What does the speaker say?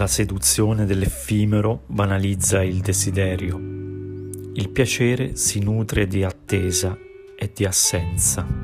La seduzione dell'effimero banalizza il desiderio. Il piacere si nutre di attesa e di assenza.